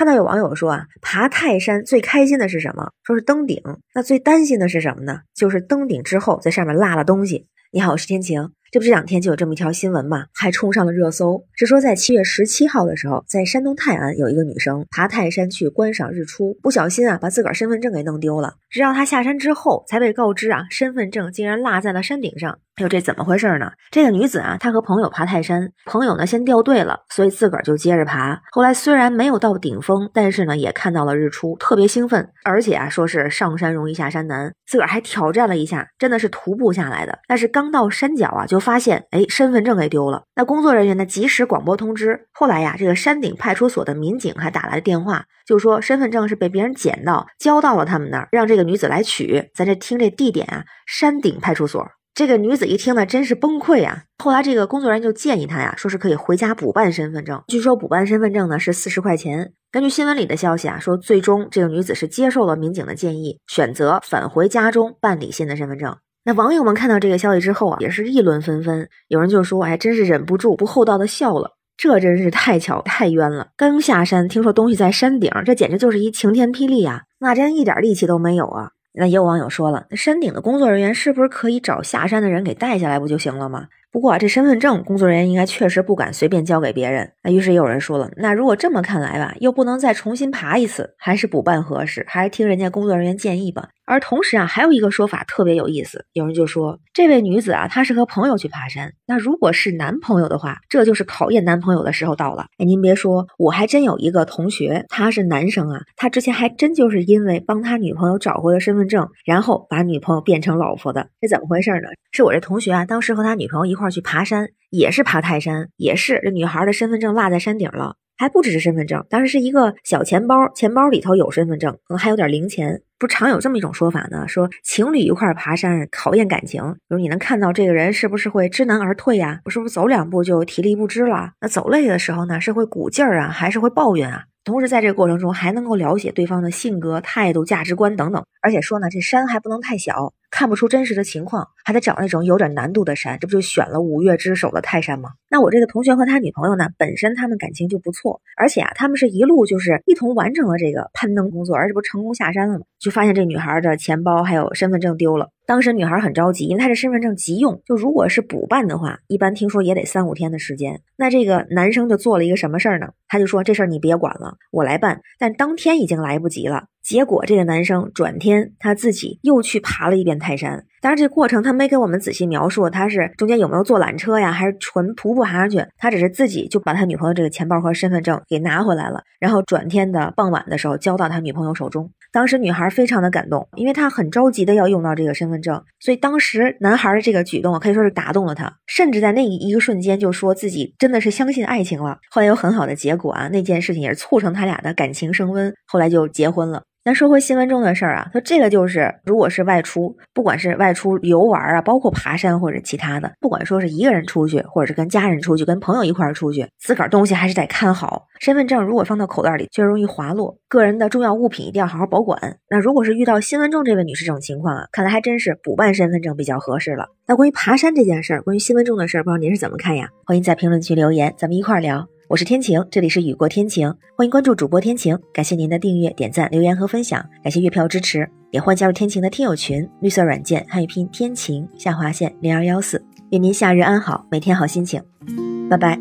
看到有网友说啊，爬泰山最开心的是什么？说是登顶。那最担心的是什么呢？就是登顶之后在上面落了东西。你好，我是天晴。这不这两天就有这么一条新闻嘛，还冲上了热搜。是说在七月十七号的时候，在山东泰安有一个女生爬泰山去观赏日出，不小心啊把自个儿身份证给弄丢了。直到她下山之后，才被告知啊身份证竟然落在了山顶上。哎呦，这怎么回事呢？这个女子啊，她和朋友爬泰山，朋友呢先掉队了，所以自个儿就接着爬。后来虽然没有到顶峰，但是呢也看到了日出，特别兴奋。而且啊说是上山容易下山难，自个儿还挑战了一下，真的是徒步下来的。但是刚到山脚啊，就发现哎身份证给丢了。那工作人员呢及时广播通知。后来呀，这个山顶派出所的民警还打来了电话，就说身份证是被别人捡到，交到了他们那儿，让这个女子来取。咱这听这地点啊，山顶派出所。这个女子一听呢，真是崩溃啊！后来这个工作人员就建议她呀，说是可以回家补办身份证。据说补办身份证呢是四十块钱。根据新闻里的消息啊，说最终这个女子是接受了民警的建议，选择返回家中办理新的身份证。那网友们看到这个消息之后啊，也是议论纷纷。有人就说，哎，真是忍不住不厚道的笑了，这真是太巧太冤了。刚下山，听说东西在山顶，这简直就是一晴天霹雳呀！那真一点力气都没有啊！那也有网友说了，那山顶的工作人员是不是可以找下山的人给带下来不就行了吗？不过啊，这身份证工作人员应该确实不敢随便交给别人。那于是也有人说了，那如果这么看来吧，又不能再重新爬一次，还是补办合适，还是听人家工作人员建议吧。而同时啊，还有一个说法特别有意思，有人就说，这位女子啊，她是和朋友去爬山。那如果是男朋友的话，这就是考验男朋友的时候到了。哎，您别说，我还真有一个同学，他是男生啊，他之前还真就是因为帮他女朋友找回了身份证，然后把女朋友变成老婆的。这怎么回事呢？是我这同学啊，当时和他女朋友一一块去爬山，也是爬泰山，也是这女孩的身份证落在山顶了，还不只是身份证，当时是一个小钱包，钱包里头有身份证，可能还有点零钱。不常有这么一种说法呢？说情侣一块爬山考验感情，比如你能看到这个人是不是会知难而退呀？我是不是走两步就体力不支了？那走累的时候呢，是会鼓劲儿啊，还是会抱怨啊？同时在这个过程中还能够了解对方的性格、态度、价值观等等。而且说呢，这山还不能太小，看不出真实的情况，还得找那种有点难度的山。这不就选了五岳之首的泰山吗？那我这个同学和他女朋友呢，本身他们感情就不错，而且啊，他们是一路就是一同完成了这个攀登工作，而且不成功下山了吗？就发现这女孩的钱包还有身份证丢了，当时女孩很着急，因为她这身份证急用，就如果是补办的话，一般听说也得三五天的时间。那这个男生就做了一个什么事儿呢？他就说这事儿你别管了，我来办。但当天已经来不及了。结果这个男生转天他自己又去爬了一遍泰山，当然这过程他没给我们仔细描述，他是中间有没有坐缆车呀，还是纯徒步爬上去？他只是自己就把他女朋友这个钱包和身份证给拿回来了，然后转天的傍晚的时候交到他女朋友手中。当时女孩非常的感动，因为她很着急的要用到这个身份证，所以当时男孩的这个举动可以说是打动了她，甚至在那一个瞬间就说自己真的是相信爱情了。后来有很好的结果啊，那件事情也是促成他俩的感情升温，后来就结婚了。咱说回新闻中的事儿啊，说这个就是，如果是外出，不管是外出游玩啊，包括爬山或者其他的，不管说是一个人出去，或者是跟家人出去，跟朋友一块儿出去，自个儿东西还是得看好。身份证如果放到口袋里，就容易滑落。个人的重要物品一定要好好保管。那如果是遇到新闻中这位女士这种情况啊，看来还真是补办身份证比较合适了。那关于爬山这件事儿，关于新闻中的事儿，不知道您是怎么看呀？欢迎在评论区留言，咱们一块儿聊。我是天晴，这里是雨过天晴，欢迎关注主播天晴，感谢您的订阅、点赞、留言和分享，感谢月票支持，也欢迎加入天晴的听友群，绿色软件汉语拼天晴下划线零二幺四，愿您夏日安好，每天好心情，拜拜。